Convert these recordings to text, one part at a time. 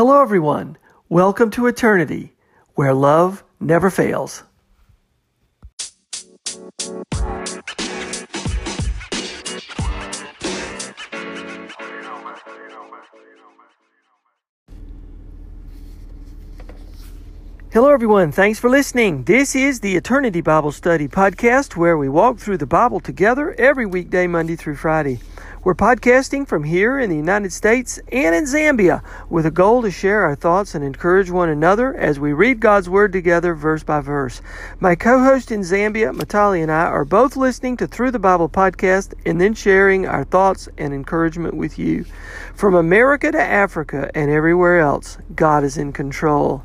Hello, everyone. Welcome to Eternity, where love never fails. Hello, everyone. Thanks for listening. This is the Eternity Bible Study Podcast, where we walk through the Bible together every weekday, Monday through Friday. We're podcasting from here in the United States and in Zambia with a goal to share our thoughts and encourage one another as we read God's Word together verse by verse. My co host in Zambia, Matali, and I are both listening to Through the Bible podcast and then sharing our thoughts and encouragement with you. From America to Africa and everywhere else, God is in control.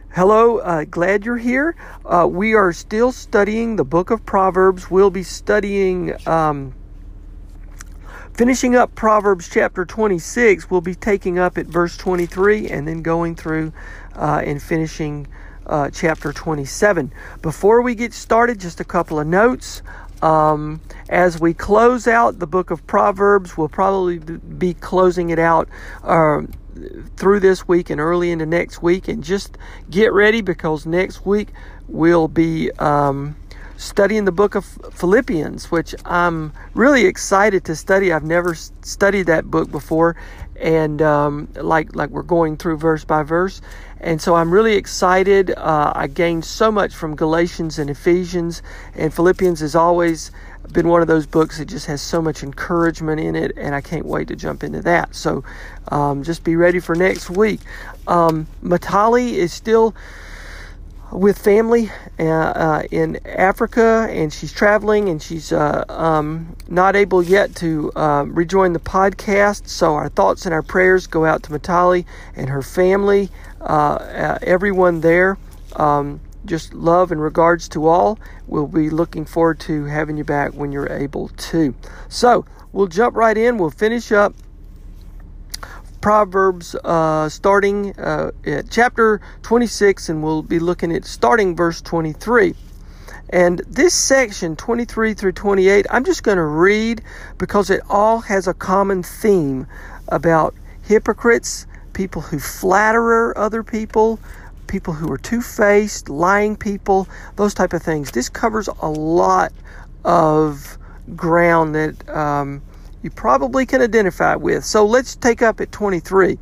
Hello, uh, glad you're here. Uh, we are still studying the book of Proverbs. We'll be studying, um, finishing up Proverbs chapter 26. We'll be taking up at verse 23 and then going through uh, and finishing uh, chapter 27. Before we get started, just a couple of notes. Um, as we close out the book of Proverbs, we'll probably be closing it out uh, through this week and early into next week. And just get ready because next week we'll be um, studying the book of Philippians, which I'm really excited to study. I've never studied that book before, and um, like like we're going through verse by verse. And so I'm really excited. Uh, I gained so much from Galatians and Ephesians, and Philippians is always been one of those books that just has so much encouragement in it, and I can't wait to jump into that. So um, just be ready for next week. Um, Matali is still with family uh, uh, in Africa, and she's traveling, and she's uh, um, not able yet to uh, rejoin the podcast. So our thoughts and our prayers go out to Matali and her family, uh, uh, everyone there. Um, just love and regards to all. We'll be looking forward to having you back when you're able to. So we'll jump right in. We'll finish up Proverbs uh, starting uh, at chapter 26, and we'll be looking at starting verse 23. And this section, 23 through 28, I'm just going to read because it all has a common theme about hypocrites, people who flatter other people, people who are two-faced, lying people, those type of things. This covers a lot of ground that um, you probably can identify with. So let's take up at 23,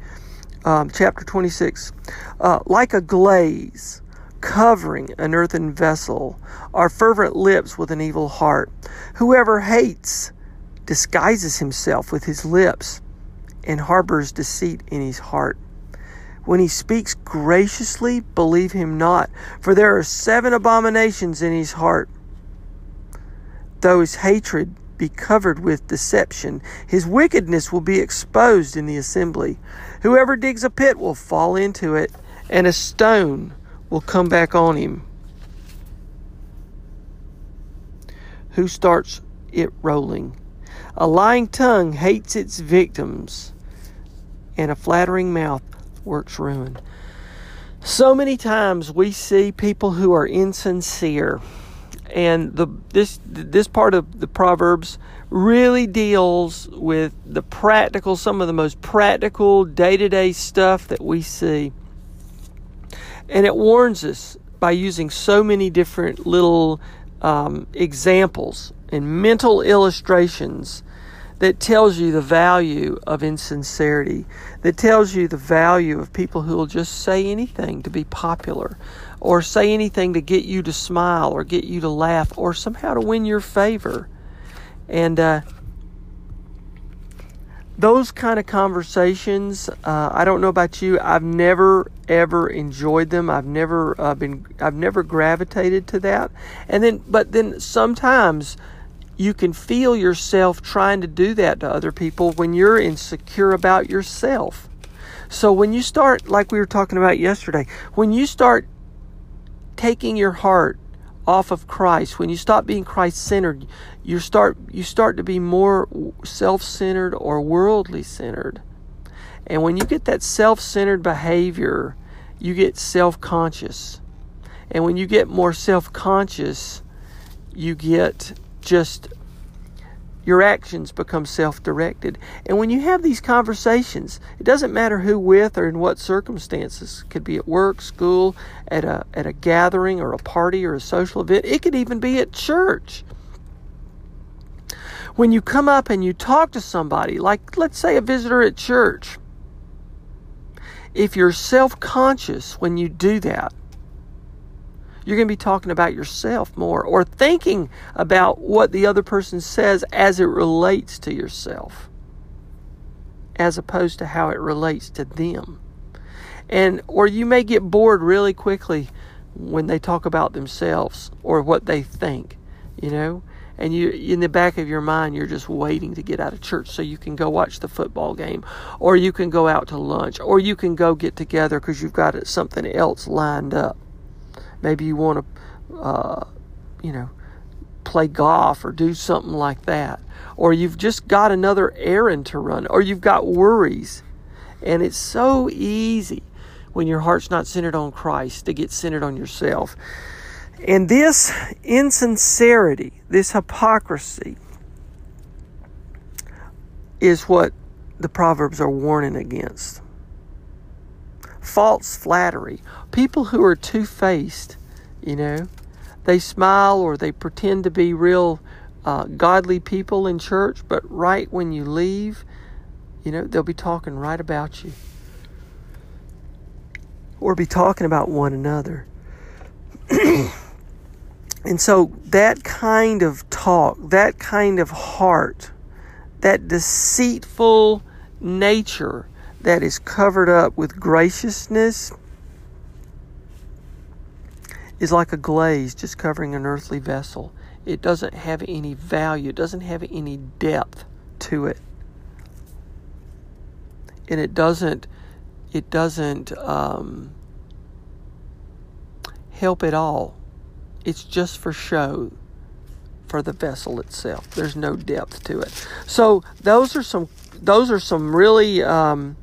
um, chapter 26. Uh, like a glaze covering an earthen vessel are fervent lips with an evil heart. Whoever hates disguises himself with his lips and harbors deceit in his heart. When he speaks graciously, believe him not, for there are seven abominations in his heart. Though his hatred be covered with deception, his wickedness will be exposed in the assembly. Whoever digs a pit will fall into it, and a stone will come back on him. Who starts it rolling? A lying tongue hates its victims, and a flattering mouth works ruined. So many times we see people who are insincere, and the this this part of the proverbs really deals with the practical, some of the most practical day to day stuff that we see, and it warns us by using so many different little um, examples and mental illustrations that tells you the value of insincerity, that tells you the value of people who will just say anything to be popular, or say anything to get you to smile, or get you to laugh, or somehow to win your favor. And uh, those kind of conversations, uh, I don't know about you, I've never ever enjoyed them. I've never uh, been, I've never gravitated to that. And then, but then sometimes you can feel yourself trying to do that to other people when you're insecure about yourself. So when you start, like we were talking about yesterday, when you start taking your heart off of Christ, when you stop being Christ-centered, you start you start to be more self-centered or worldly centered. And when you get that self-centered behavior, you get self-conscious. And when you get more self-conscious, you get just your actions become self directed. And when you have these conversations, it doesn't matter who with or in what circumstances. It could be at work, school, at a, at a gathering or a party or a social event. It could even be at church. When you come up and you talk to somebody, like let's say a visitor at church, if you're self conscious when you do that, you're going to be talking about yourself more or thinking about what the other person says as it relates to yourself as opposed to how it relates to them. And or you may get bored really quickly when they talk about themselves or what they think, you know? And you in the back of your mind you're just waiting to get out of church so you can go watch the football game or you can go out to lunch or you can go get together cuz you've got something else lined up. Maybe you want to, uh, you know, play golf or do something like that. Or you've just got another errand to run, or you've got worries. And it's so easy when your heart's not centered on Christ to get centered on yourself. And this insincerity, this hypocrisy, is what the Proverbs are warning against false flattery. People who are two faced, you know, they smile or they pretend to be real uh, godly people in church, but right when you leave, you know, they'll be talking right about you or be talking about one another. and so that kind of talk, that kind of heart, that deceitful nature that is covered up with graciousness is like a glaze just covering an earthly vessel. It doesn't have any value, it doesn't have any depth to it. And it doesn't it doesn't um, help at all. It's just for show for the vessel itself. There's no depth to it. So those are some those are some really um,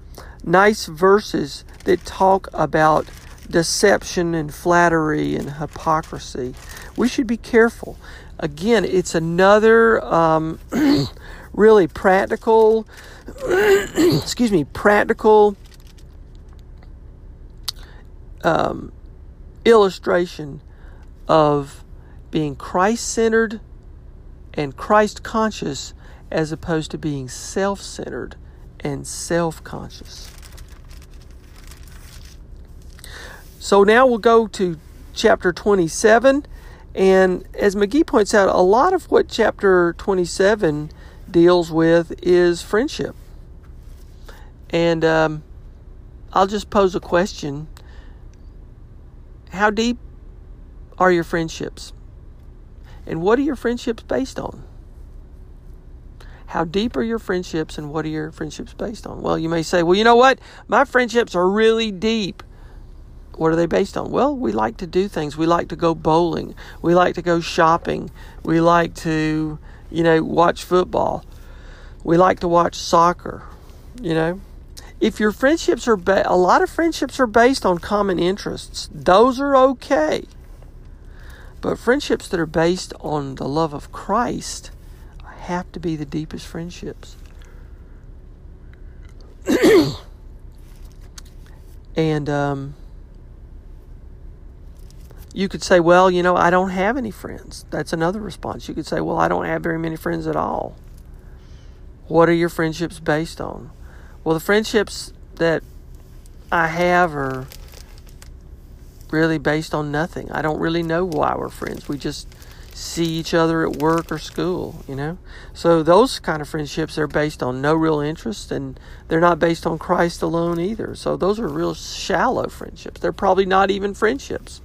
nice verses that talk about deception and flattery and hypocrisy. We should be careful. Again, it's another um, really practical, excuse me, practical um, illustration of being Christ centered and Christ conscious as opposed to being self centered and self conscious. So now we'll go to chapter 27. And as McGee points out, a lot of what chapter 27 deals with is friendship. And um, I'll just pose a question How deep are your friendships? And what are your friendships based on? How deep are your friendships and what are your friendships based on? Well, you may say, well, you know what? My friendships are really deep. What are they based on? Well, we like to do things. We like to go bowling. We like to go shopping. We like to, you know, watch football. We like to watch soccer, you know. If your friendships are, ba- a lot of friendships are based on common interests, those are okay. But friendships that are based on the love of Christ have to be the deepest friendships. and, um, you could say, well, you know, I don't have any friends. That's another response. You could say, well, I don't have very many friends at all. What are your friendships based on? Well, the friendships that I have are really based on nothing. I don't really know why we're friends. We just see each other at work or school, you know? So those kind of friendships are based on no real interest and they're not based on Christ alone either. So those are real shallow friendships. They're probably not even friendships.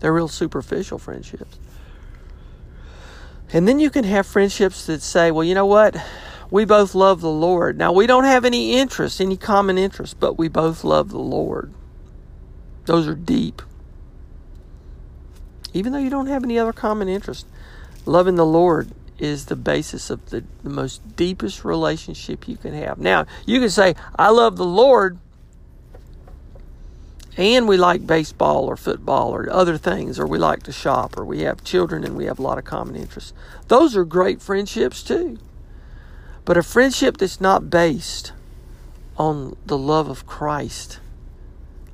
They're real superficial friendships. And then you can have friendships that say, well, you know what? We both love the Lord. Now, we don't have any interest, any common interest, but we both love the Lord. Those are deep. even though you don't have any other common interest. Loving the Lord is the basis of the, the most deepest relationship you can have. Now, you can say, I love the Lord, and we like baseball or football or other things, or we like to shop, or we have children and we have a lot of common interests. Those are great friendships too. But a friendship that's not based on the love of Christ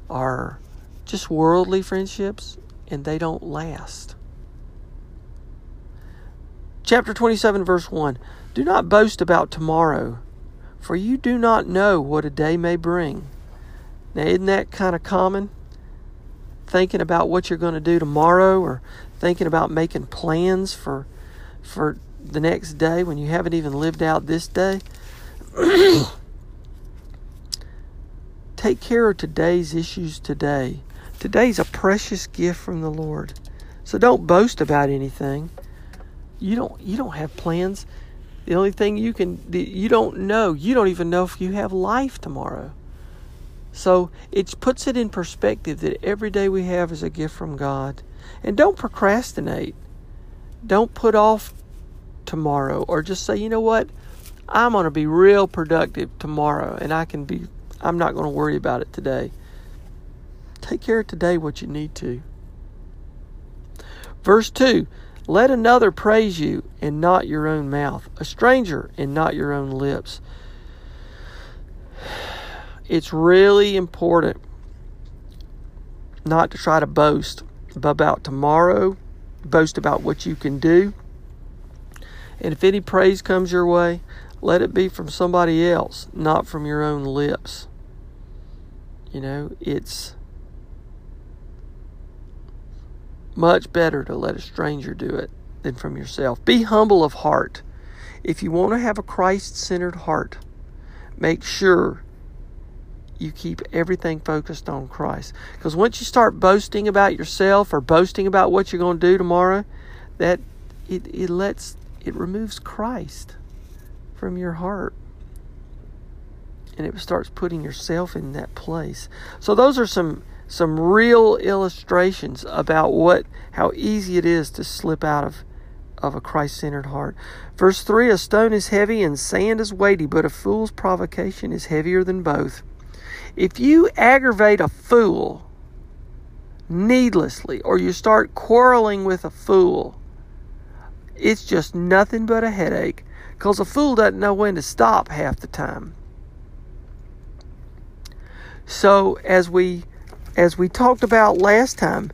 are just worldly friendships and they don't last. Chapter 27, verse 1 Do not boast about tomorrow, for you do not know what a day may bring. Now, isn't that kind of common? Thinking about what you're going to do tomorrow or thinking about making plans for, for the next day when you haven't even lived out this day? Take care of today's issues today. Today's a precious gift from the Lord. So don't boast about anything. You don't you don't have plans. The only thing you can you don't know, you don't even know if you have life tomorrow. So it puts it in perspective that every day we have is a gift from God. And don't procrastinate. Don't put off tomorrow or just say, you know what? I'm going to be real productive tomorrow and I can be, I'm not going to worry about it today. Take care of today what you need to. Verse 2 Let another praise you and not your own mouth, a stranger and not your own lips it's really important not to try to boast about tomorrow, boast about what you can do. And if any praise comes your way, let it be from somebody else, not from your own lips. You know, it's much better to let a stranger do it than from yourself. Be humble of heart. If you want to have a Christ centered heart, make sure you keep everything focused on Christ. Because once you start boasting about yourself or boasting about what you're going to do tomorrow, that it, it lets it removes Christ from your heart. And it starts putting yourself in that place. So those are some some real illustrations about what how easy it is to slip out of of a Christ-centered heart. Verse 3 A stone is heavy and sand is weighty, but a fool's provocation is heavier than both. If you aggravate a fool needlessly or you start quarreling with a fool, it's just nothing but a headache because a fool doesn't know when to stop half the time. So as we as we talked about last time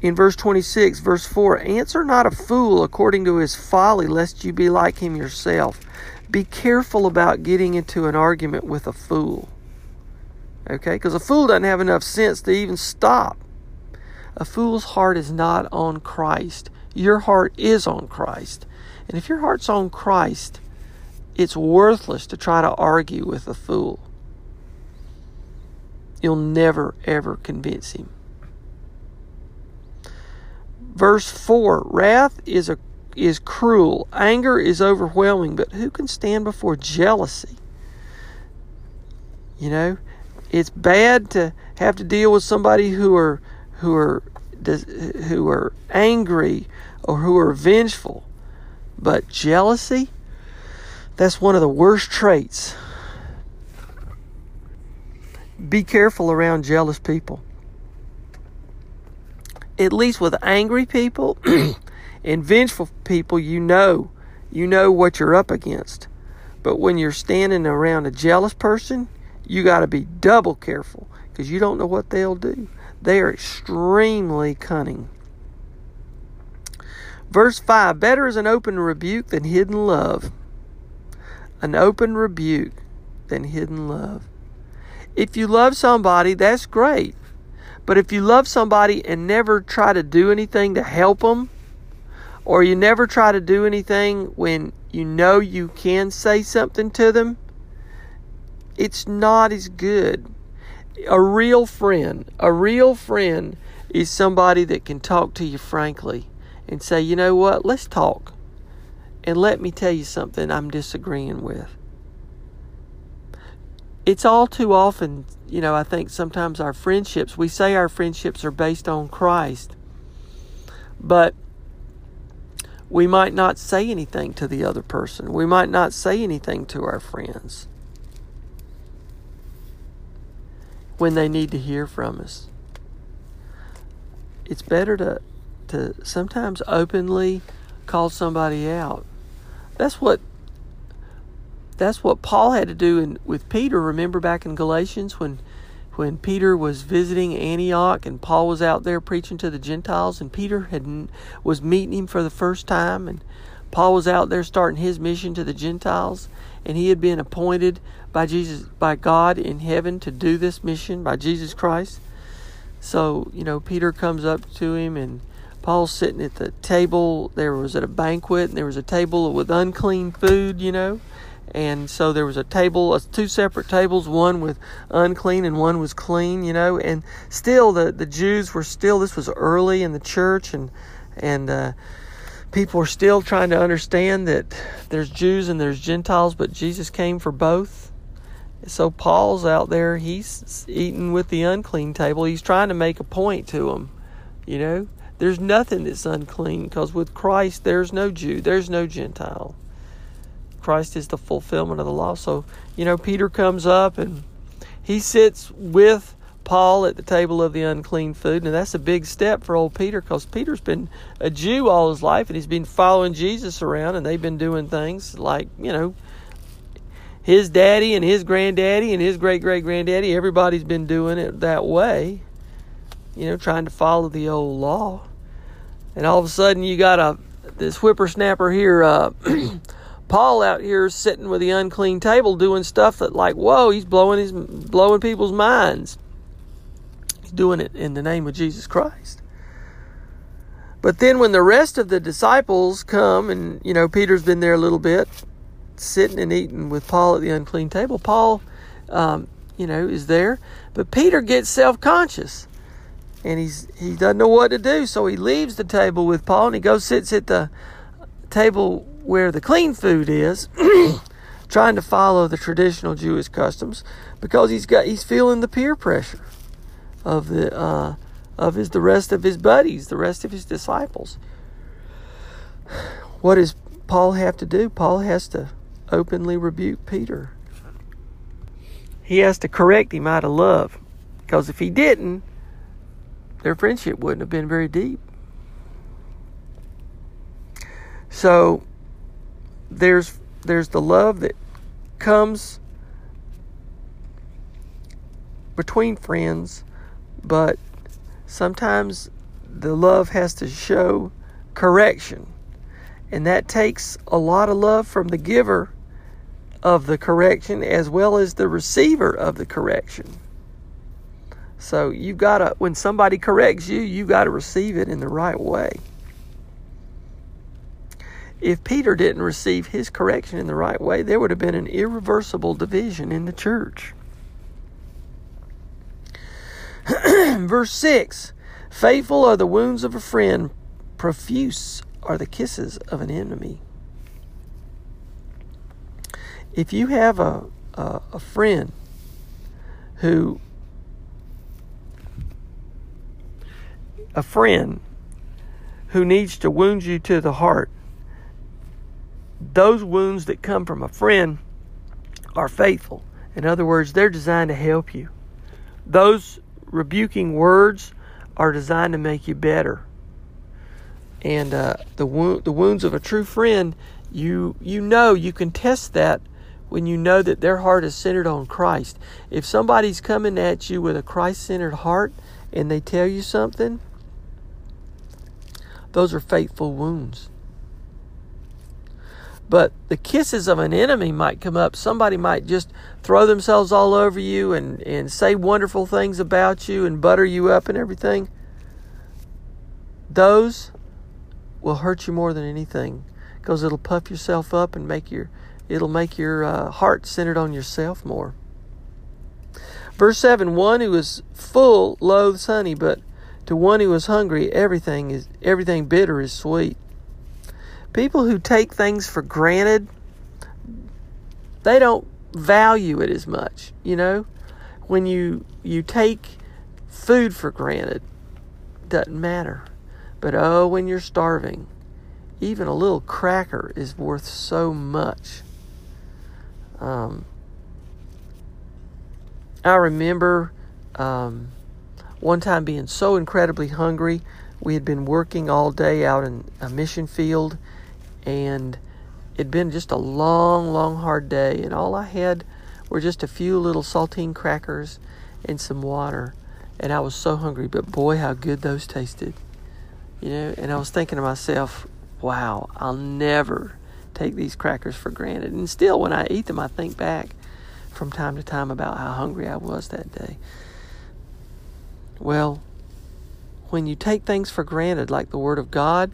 in verse 26, verse 4, answer not a fool according to his folly lest you be like him yourself. Be careful about getting into an argument with a fool. Okay? Because a fool doesn't have enough sense to even stop. A fool's heart is not on Christ. Your heart is on Christ. And if your heart's on Christ, it's worthless to try to argue with a fool. You'll never, ever convince him. Verse 4 Wrath is, a, is cruel, anger is overwhelming, but who can stand before jealousy? You know, it's bad to have to deal with somebody who are who are who are angry or who are vengeful. But jealousy, that's one of the worst traits. Be careful around jealous people. At least with angry people and vengeful people, you know, you know what you're up against. But when you're standing around a jealous person, you got to be double careful because you don't know what they'll do. They are extremely cunning. Verse 5 Better is an open rebuke than hidden love. An open rebuke than hidden love. If you love somebody, that's great. But if you love somebody and never try to do anything to help them, or you never try to do anything when you know you can say something to them, it's not as good. A real friend, a real friend is somebody that can talk to you frankly and say, you know what, let's talk. And let me tell you something I'm disagreeing with. It's all too often, you know, I think sometimes our friendships, we say our friendships are based on Christ. But we might not say anything to the other person. We might not say anything to our friends when they need to hear from us. It's better to to sometimes openly call somebody out. That's what that's what Paul had to do in, with Peter. Remember back in Galatians when when Peter was visiting Antioch and Paul was out there preaching to the Gentiles and Peter had was meeting him for the first time and Paul was out there starting his mission to the Gentiles and he had been appointed by Jesus by God in heaven to do this mission by Jesus Christ. So, you know, Peter comes up to him and Paul's sitting at the table. There was at a banquet and there was a table with unclean food, you know and so there was a table, uh, two separate tables, one with unclean and one was clean, you know, and still the, the Jews were still, this was early in the church, and, and, uh, people are still trying to understand that there's Jews and there's Gentiles, but Jesus came for both. So Paul's out there, he's eating with the unclean table. He's trying to make a point to them, you know. There's nothing that's unclean because with Christ there's no Jew, there's no Gentile. Christ is the fulfillment of the law. So, you know, Peter comes up and he sits with Paul at the table of the unclean food. And that's a big step for old Peter because Peter's been a Jew all his life and he's been following Jesus around and they've been doing things like, you know, his daddy and his granddaddy and his great great granddaddy, everybody's been doing it that way, you know, trying to follow the old law. And all of a sudden you got a this whippersnapper here, uh, Paul out here sitting with the unclean table doing stuff that like, whoa, he's blowing his blowing people's minds. He's doing it in the name of Jesus Christ. But then when the rest of the disciples come and you know Peter's been there a little bit, sitting and eating with Paul at the unclean table, Paul um, you know, is there. But Peter gets self conscious and he's he doesn't know what to do, so he leaves the table with Paul and he goes sits at the table where the clean food is, trying to follow the traditional Jewish customs, because he's got he's feeling the peer pressure of the uh, of his the rest of his buddies, the rest of his disciples. What does Paul have to do? Paul has to openly rebuke Peter. He has to correct him out of love, because if he didn't, their friendship wouldn't have been very deep. So there's there's the love that comes between friends, but sometimes the love has to show correction. And that takes a lot of love from the giver of the correction as well as the receiver of the correction. So you've got to, when somebody corrects you, you've got to receive it in the right way if Peter didn't receive his correction in the right way, there would have been an irreversible division in the church. Verse 6 Faithful are the wounds of a friend, profuse are the kisses of an enemy. If you have a, a, a friend who, a friend who needs to wound you to the heart, those wounds that come from a friend are faithful. In other words, they're designed to help you. Those rebuking words are designed to make you better. And uh, the wo- the wounds of a true friend, you you know you can test that when you know that their heart is centered on Christ. If somebody's coming at you with a Christ-centered heart and they tell you something, those are faithful wounds. But the kisses of an enemy might come up. Somebody might just throw themselves all over you and, and say wonderful things about you and butter you up and everything. Those will hurt you more than anything because it'll puff yourself up and make your it'll make your uh, heart centered on yourself more. Verse 7 One who is full loathes honey, but to one who is hungry, everything is everything bitter is sweet people who take things for granted, they don't value it as much, you know? When you you take food for granted, doesn't matter. But oh, when you're starving, even a little cracker is worth so much. Um, I remember um, one time being so incredibly hungry. We had been working all day out in a mission field, and it'd been just a long, long, hard day. And all I had were just a few little saltine crackers and some water. And I was so hungry, but boy, how good those tasted. You know, and I was thinking to myself, wow, I'll never take these crackers for granted. And still, when I eat them, I think back from time to time about how hungry I was that day. Well, when you take things for granted, like the Word of God,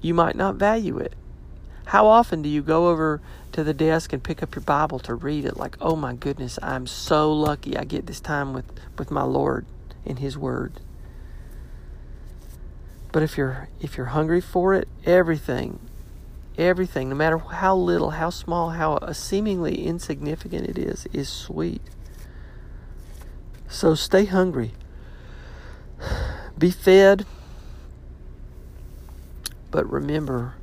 you might not value it. How often do you go over to the desk and pick up your Bible to read it like, oh my goodness, I'm so lucky I get this time with, with my Lord in His Word. But if you're if you're hungry for it, everything, everything, no matter how little, how small, how seemingly insignificant it is, is sweet. So stay hungry. Be fed. But remember,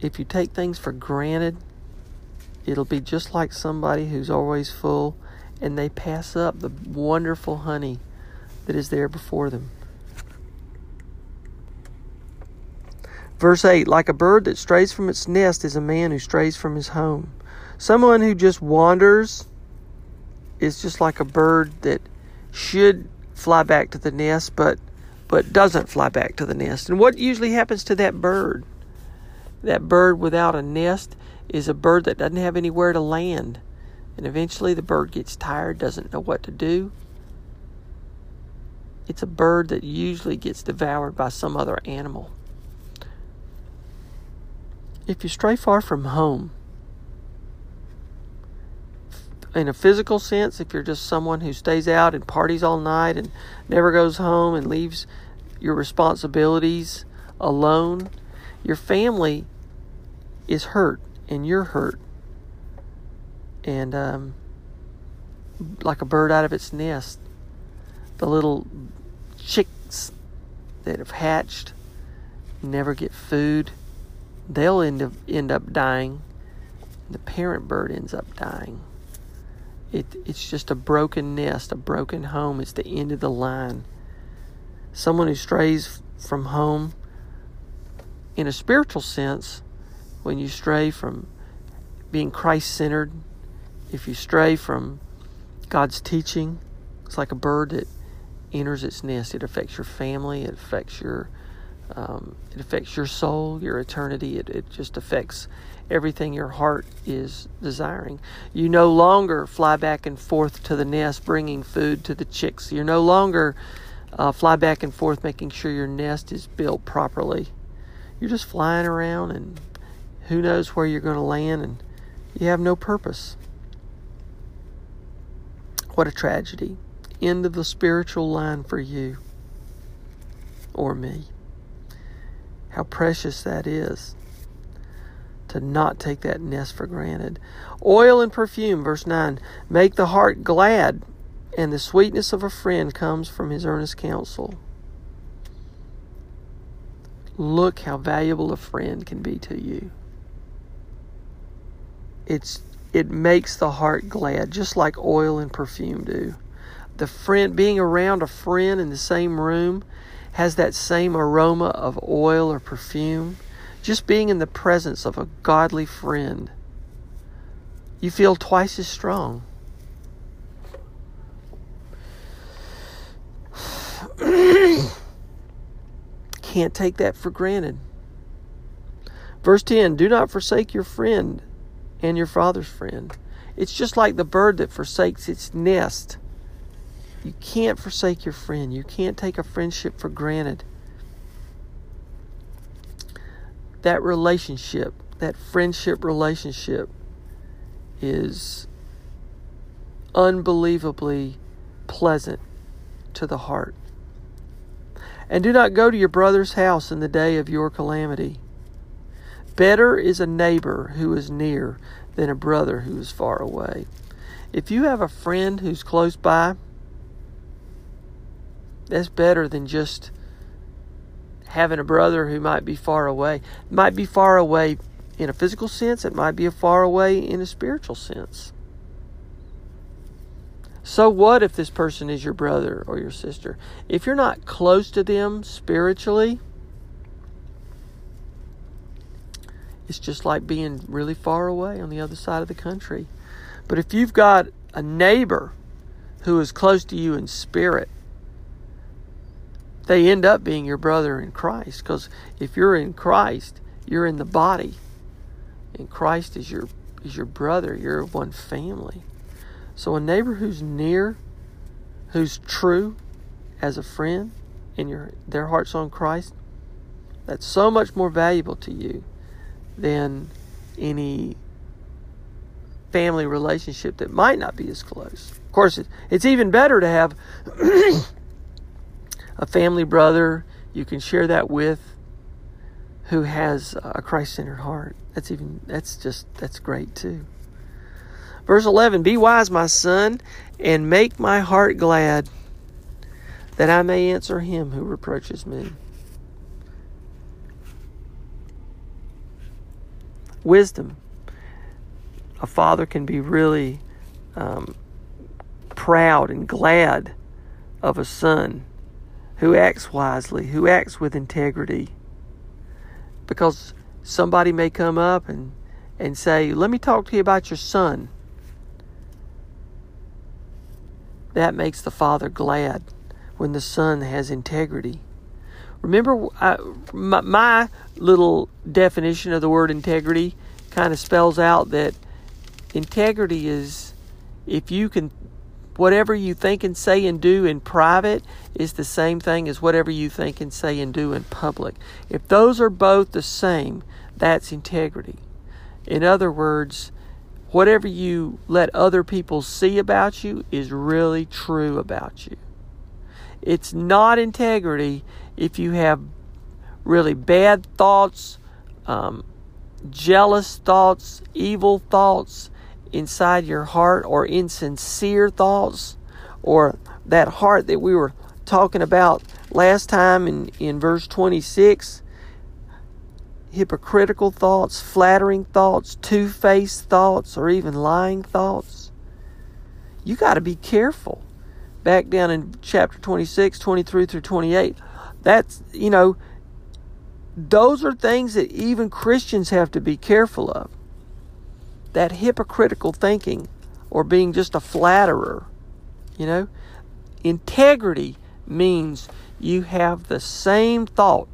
if you take things for granted, it'll be just like somebody who's always full and they pass up the wonderful honey that is there before them. Verse 8 Like a bird that strays from its nest is a man who strays from his home. Someone who just wanders is just like a bird that should fly back to the nest but but doesn't fly back to the nest. And what usually happens to that bird? That bird without a nest is a bird that doesn't have anywhere to land. And eventually the bird gets tired, doesn't know what to do. It's a bird that usually gets devoured by some other animal. If you stray far from home, in a physical sense, if you're just someone who stays out and parties all night and never goes home and leaves your responsibilities alone, your family is hurt and you're hurt. And um, like a bird out of its nest, the little chicks that have hatched never get food. They'll end up, end up dying. The parent bird ends up dying. It, it's just a broken nest, a broken home. It's the end of the line. Someone who strays from home, in a spiritual sense, when you stray from being Christ centered, if you stray from God's teaching, it's like a bird that enters its nest. It affects your family, it affects your um, it affects your soul, your eternity. It, it just affects everything your heart is desiring. You no longer fly back and forth to the nest bringing food to the chicks. You're no longer uh, fly back and forth making sure your nest is built properly. You're just flying around and who knows where you're going to land and you have no purpose. What a tragedy. End of the spiritual line for you or me. How precious that is to not take that nest for granted. Oil and perfume, verse 9, make the heart glad, and the sweetness of a friend comes from his earnest counsel. Look how valuable a friend can be to you. It's it makes the heart glad, just like oil and perfume do. The friend being around a friend in the same room has that same aroma of oil or perfume. Just being in the presence of a godly friend, you feel twice as strong. Can't take that for granted. Verse 10 Do not forsake your friend and your father's friend. It's just like the bird that forsakes its nest. You can't forsake your friend. You can't take a friendship for granted. that relationship, that friendship relationship, is unbelievably pleasant to the heart. And do not go to your brother's house in the day of your calamity. Better is a neighbor who is near than a brother who is far away. If you have a friend who's close by, That's better than just having a brother who might be far away. Might be far away in a physical sense, it might be far away in a spiritual sense. So, what if this person is your brother or your sister? If you're not close to them spiritually, it's just like being really far away on the other side of the country. But if you've got a neighbor who is close to you in spirit, they end up being your brother in Christ. Because if you're in Christ, you're in the body. And Christ is your is your brother. You're one family. So a neighbor who's near, who's true as a friend, and your their heart's on Christ, that's so much more valuable to you than any family relationship that might not be as close. Of course, it's even better to have a family brother you can share that with who has a Christ-centered heart. That's even that's just that's great too. Verse 11, Be wise, my son, and make my heart glad, that I may answer him who reproaches me. Wisdom. A father can be really um, proud and glad of a son who acts wisely, who acts with integrity. Because somebody may come up and, and say, Let me talk to you about your son. That makes the father glad when the son has integrity. Remember, I, my, my little definition of the word integrity kind of spells out that integrity is if you can whatever you think and say and do in private is the same thing as whatever you think and say and do in public. If those are both the same, that's integrity. In other words, whatever you let other people see about you is really true about you. It's not integrity if you have really bad thoughts, um, jealous thoughts, evil thoughts, inside your heart or insincere thoughts or that heart that we were talking about last time in, in verse 26 hypocritical thoughts, flattering thoughts, two faced thoughts, or even lying thoughts. You got to be careful. Back down in chapter 26, 23 through 28, that's, you know, those are things that even Christians have to be careful of that hypocritical thinking or being just a flatterer. You know, integrity means you have the same thought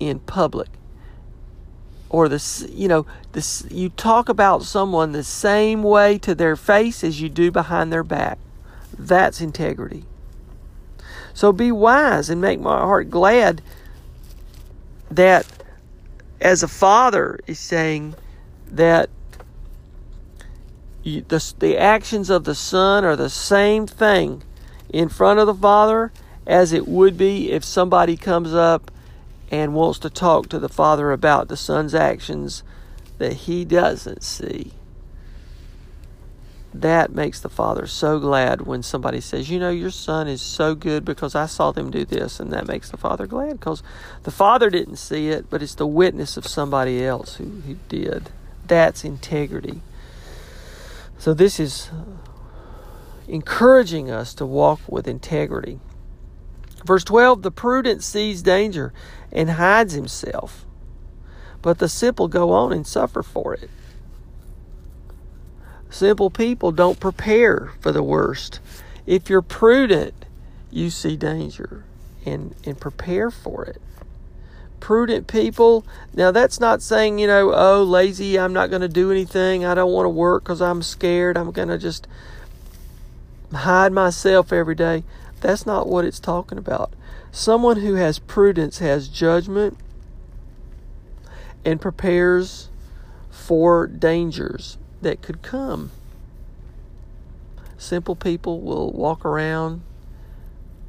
in public. Or the you know this you talk about someone the same way to their face as you do behind their back. That's integrity. So be wise and make my heart glad that as a father is saying that you, the, the actions of the Son are the same thing in front of the Father as it would be if somebody comes up and wants to talk to the Father about the Son's actions that he doesn't see. That makes the Father so glad when somebody says, You know, your son is so good because I saw them do this. And that makes the Father glad because the Father didn't see it, but it's the witness of somebody else who, who did. That's integrity. So, this is encouraging us to walk with integrity. Verse 12 The prudent sees danger and hides himself, but the simple go on and suffer for it. Simple people don't prepare for the worst. If you're prudent, you see danger and, and prepare for it prudent people. Now, that's not saying, you know, oh, lazy, I'm not going to do anything. I don't want to work because I'm scared. I'm going to just hide myself every day. That's not what it's talking about. Someone who has prudence has judgment and prepares for dangers that could come. Simple people will walk around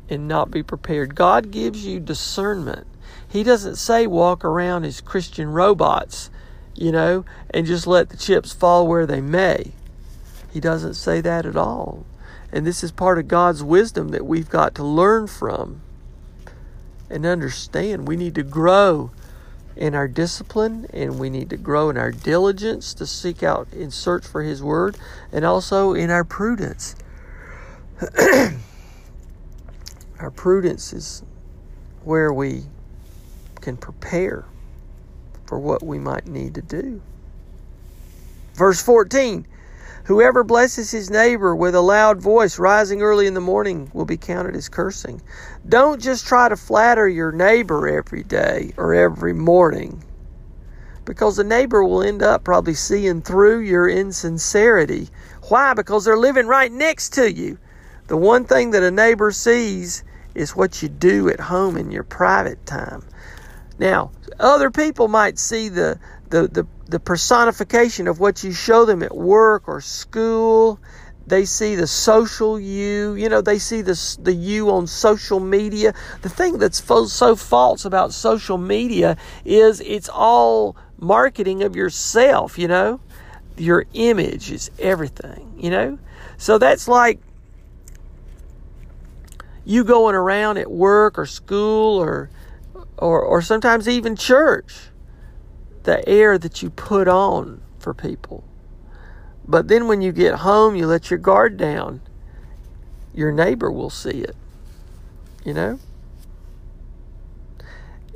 and not be prepared. God gives you discernment he doesn't say walk around as Christian robots, you know, and just let the chips fall where they may. He doesn't say that at all. And this is part of God's wisdom that we've got to learn from and understand. We need to grow in our discipline and we need to grow in our diligence to seek out and search for His Word and also in our prudence. our prudence is where we can prepare for what we might need to do. Verse 14 Whoever blesses his neighbor with a loud voice rising early in the morning will be counted as cursing. Don't just try to flatter your neighbor every day or every morning because the neighbor will end up probably seeing through your insincerity. Why? Because they're living right next to you. The one thing that a neighbor sees is what you do at home in your private time. Now, other people might see the, the, the, the personification of what you show them at work or school. They see the social you, you know, they see the, the you on social media. The thing that's so false about social media is it's all marketing of yourself, you know. Your image is everything, you know. So that's like you going around at work or school or or or sometimes even church the air that you put on for people. But then when you get home you let your guard down. Your neighbor will see it you know?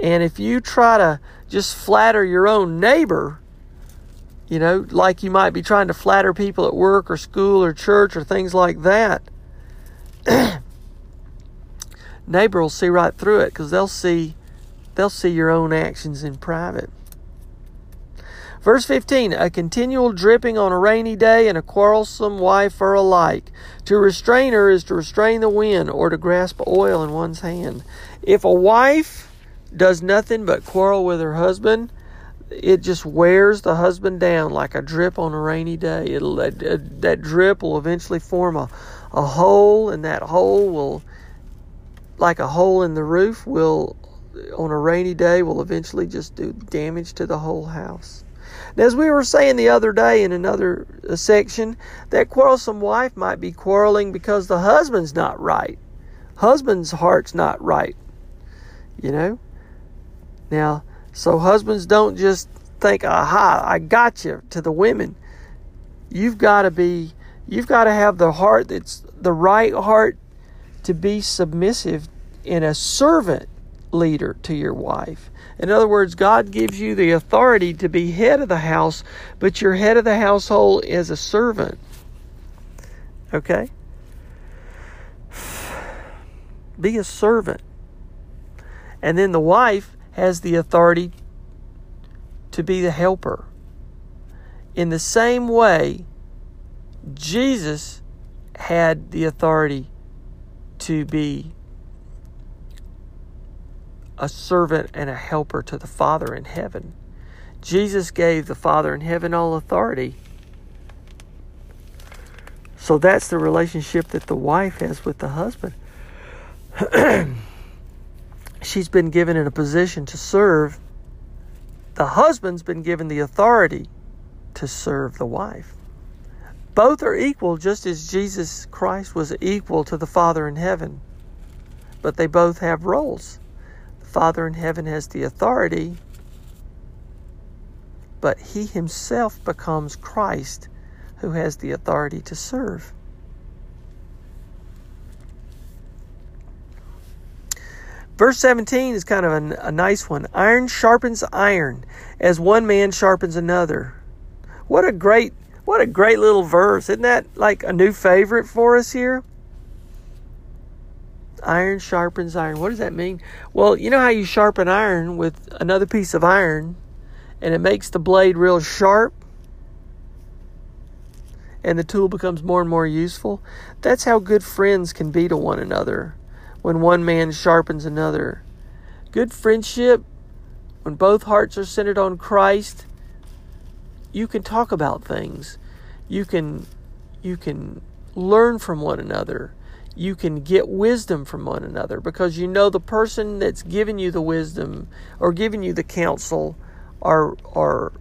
And if you try to just flatter your own neighbor you know like you might be trying to flatter people at work or school or church or things like that neighbor will see right through it because they'll see they'll see your own actions in private. Verse 15 A continual dripping on a rainy day and a quarrelsome wife are alike. To restrain her is to restrain the wind or to grasp oil in one's hand. If a wife does nothing but quarrel with her husband, it just wears the husband down like a drip on a rainy day. It'll, that, that drip will eventually form a, a hole, and that hole will like a hole in the roof will on a rainy day will eventually just do damage to the whole house. As we were saying the other day in another uh, section, that quarrelsome wife might be quarreling because the husband's not right. Husband's heart's not right. You know? Now, so husbands don't just think, aha, I got you to the women. You've got to be, you've got to have the heart that's the right heart to be submissive in a servant leader to your wife. In other words, God gives you the authority to be head of the house, but your head of the household is a servant. Okay? Be a servant. And then the wife has the authority to be the helper. In the same way, Jesus had the authority to be a servant and a helper to the Father in heaven. Jesus gave the Father in heaven all authority. So that's the relationship that the wife has with the husband. She's been given in a position to serve. The husband's been given the authority to serve the wife. Both are equal, just as Jesus Christ was equal to the Father in heaven. But they both have roles. The Father in heaven has the authority, but he himself becomes Christ who has the authority to serve. Verse 17 is kind of a, nice one. Iron sharpens iron as one man sharpens another. What a great what a great little verse. Isn't that like a new favorite for us here? Iron sharpens iron. What does that mean? Well, you know how you sharpen iron with another piece of iron and it makes the blade real sharp and the tool becomes more and more useful? That's how good friends can be to one another when one man sharpens another. Good friendship, when both hearts are centered on Christ, you can talk about things. You can you can learn from one another. You can get wisdom from one another because you know the person that's giving you the wisdom or giving you the counsel are are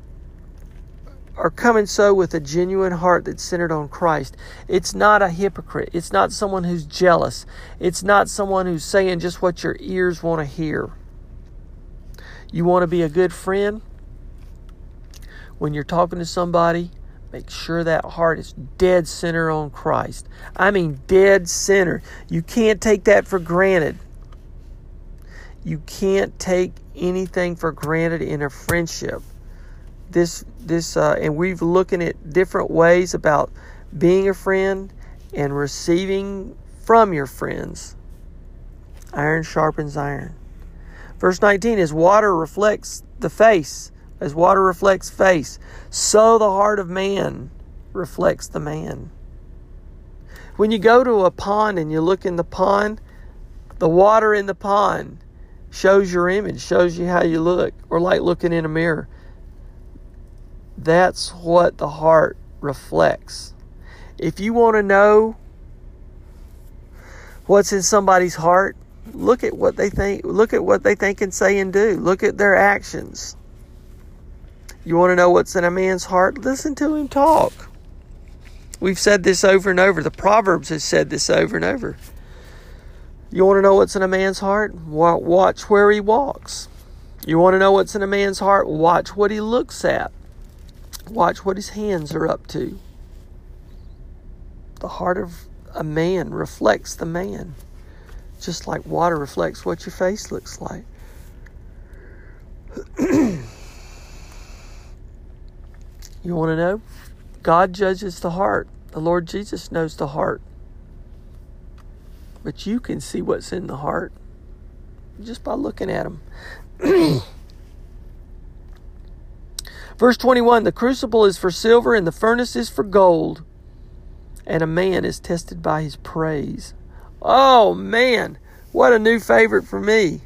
are coming so with a genuine heart that's centered on Christ. It's not a hypocrite. It's not someone who's jealous. It's not someone who's saying just what your ears want to hear. You want to be a good friend? When you're talking to somebody, make sure that heart is dead center on Christ. I mean, dead center. You can't take that for granted. You can't take anything for granted in a friendship this this uh, and we've looking at different ways about being a friend and receiving from your friends. Iron sharpens iron. Verse 19 is water reflects the face, as water reflects face, so the heart of man reflects the man. When you go to a pond and you look in the pond, the water in the pond shows your image, shows you how you look, or like looking in a mirror. That's what the heart reflects. If you want to know what's in somebody's heart, look at what they think, look at what they think and say and do. Look at their actions. You want to know what's in a man's heart? Listen to him talk. We've said this over and over. The Proverbs has said this over and over. You want to know what's in a man's heart? Watch where he walks. You want to know what's in a man's heart? Watch what he looks at. Watch what his hands are up to. The heart of a man reflects the man, just like water reflects what your face looks like. you want to know? God judges the heart. The Lord Jesus knows the heart. But you can see what's in the heart just by looking at him. Verse 21 The crucible is for silver, and the furnace is for gold, and a man is tested by his praise. Oh, man, what a new favorite for me.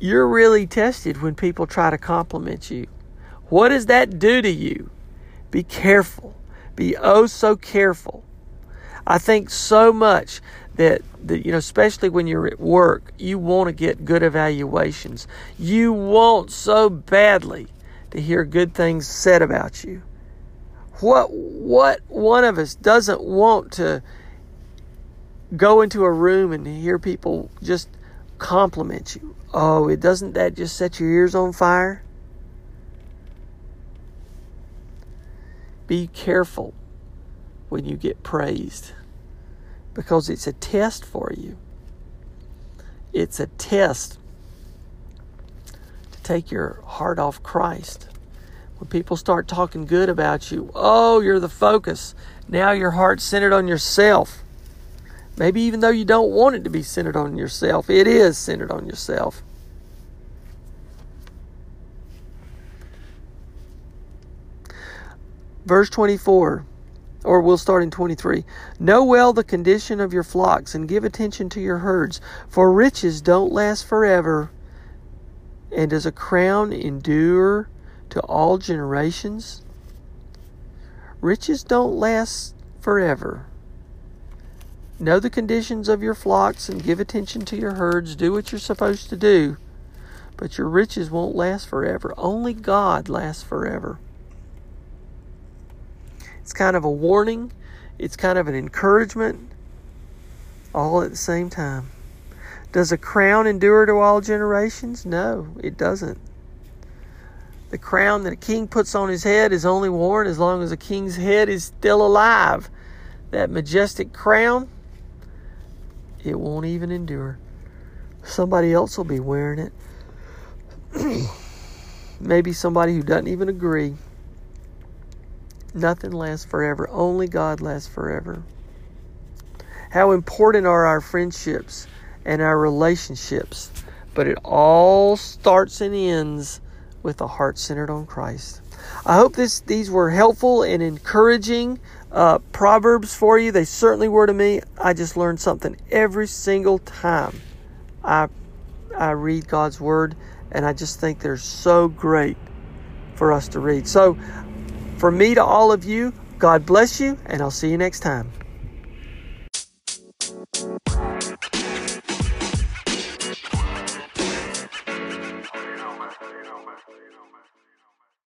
You're really tested when people try to compliment you. What does that do to you? Be careful. Be oh so careful. I think so much that, that you know, especially when you're at work, you want to get good evaluations. You want so badly to hear good things said about you. What what one of us doesn't want to go into a room and hear people just compliment you? Oh, it doesn't that just set your ears on fire? Be careful when you get praised because it's a test for you. It's a test to take your heart off Christ. When people start talking good about you, oh, you're the focus. Now your heart's centered on yourself. Maybe even though you don't want it to be centered on yourself, it is centered on yourself. Verse 24 or we'll start in 23. Know well the condition of your flocks and give attention to your herds, for riches don't last forever. And does a crown endure to all generations? Riches don't last forever. Know the conditions of your flocks and give attention to your herds. Do what you're supposed to do. But your riches won't last forever. Only God lasts forever. Kind of a warning, it's kind of an encouragement, all at the same time. Does a crown endure to all generations? No, it doesn't. The crown that a king puts on his head is only worn as long as a king's head is still alive. That majestic crown, it won't even endure. Somebody else will be wearing it. Maybe somebody who doesn't even agree. Nothing lasts forever. Only God lasts forever. How important are our friendships and our relationships? But it all starts and ends with a heart centered on Christ. I hope this these were helpful and encouraging uh, proverbs for you. They certainly were to me. I just learned something every single time I I read God's word, and I just think they're so great for us to read. So from me to all of you, God bless you, and I'll see you next time.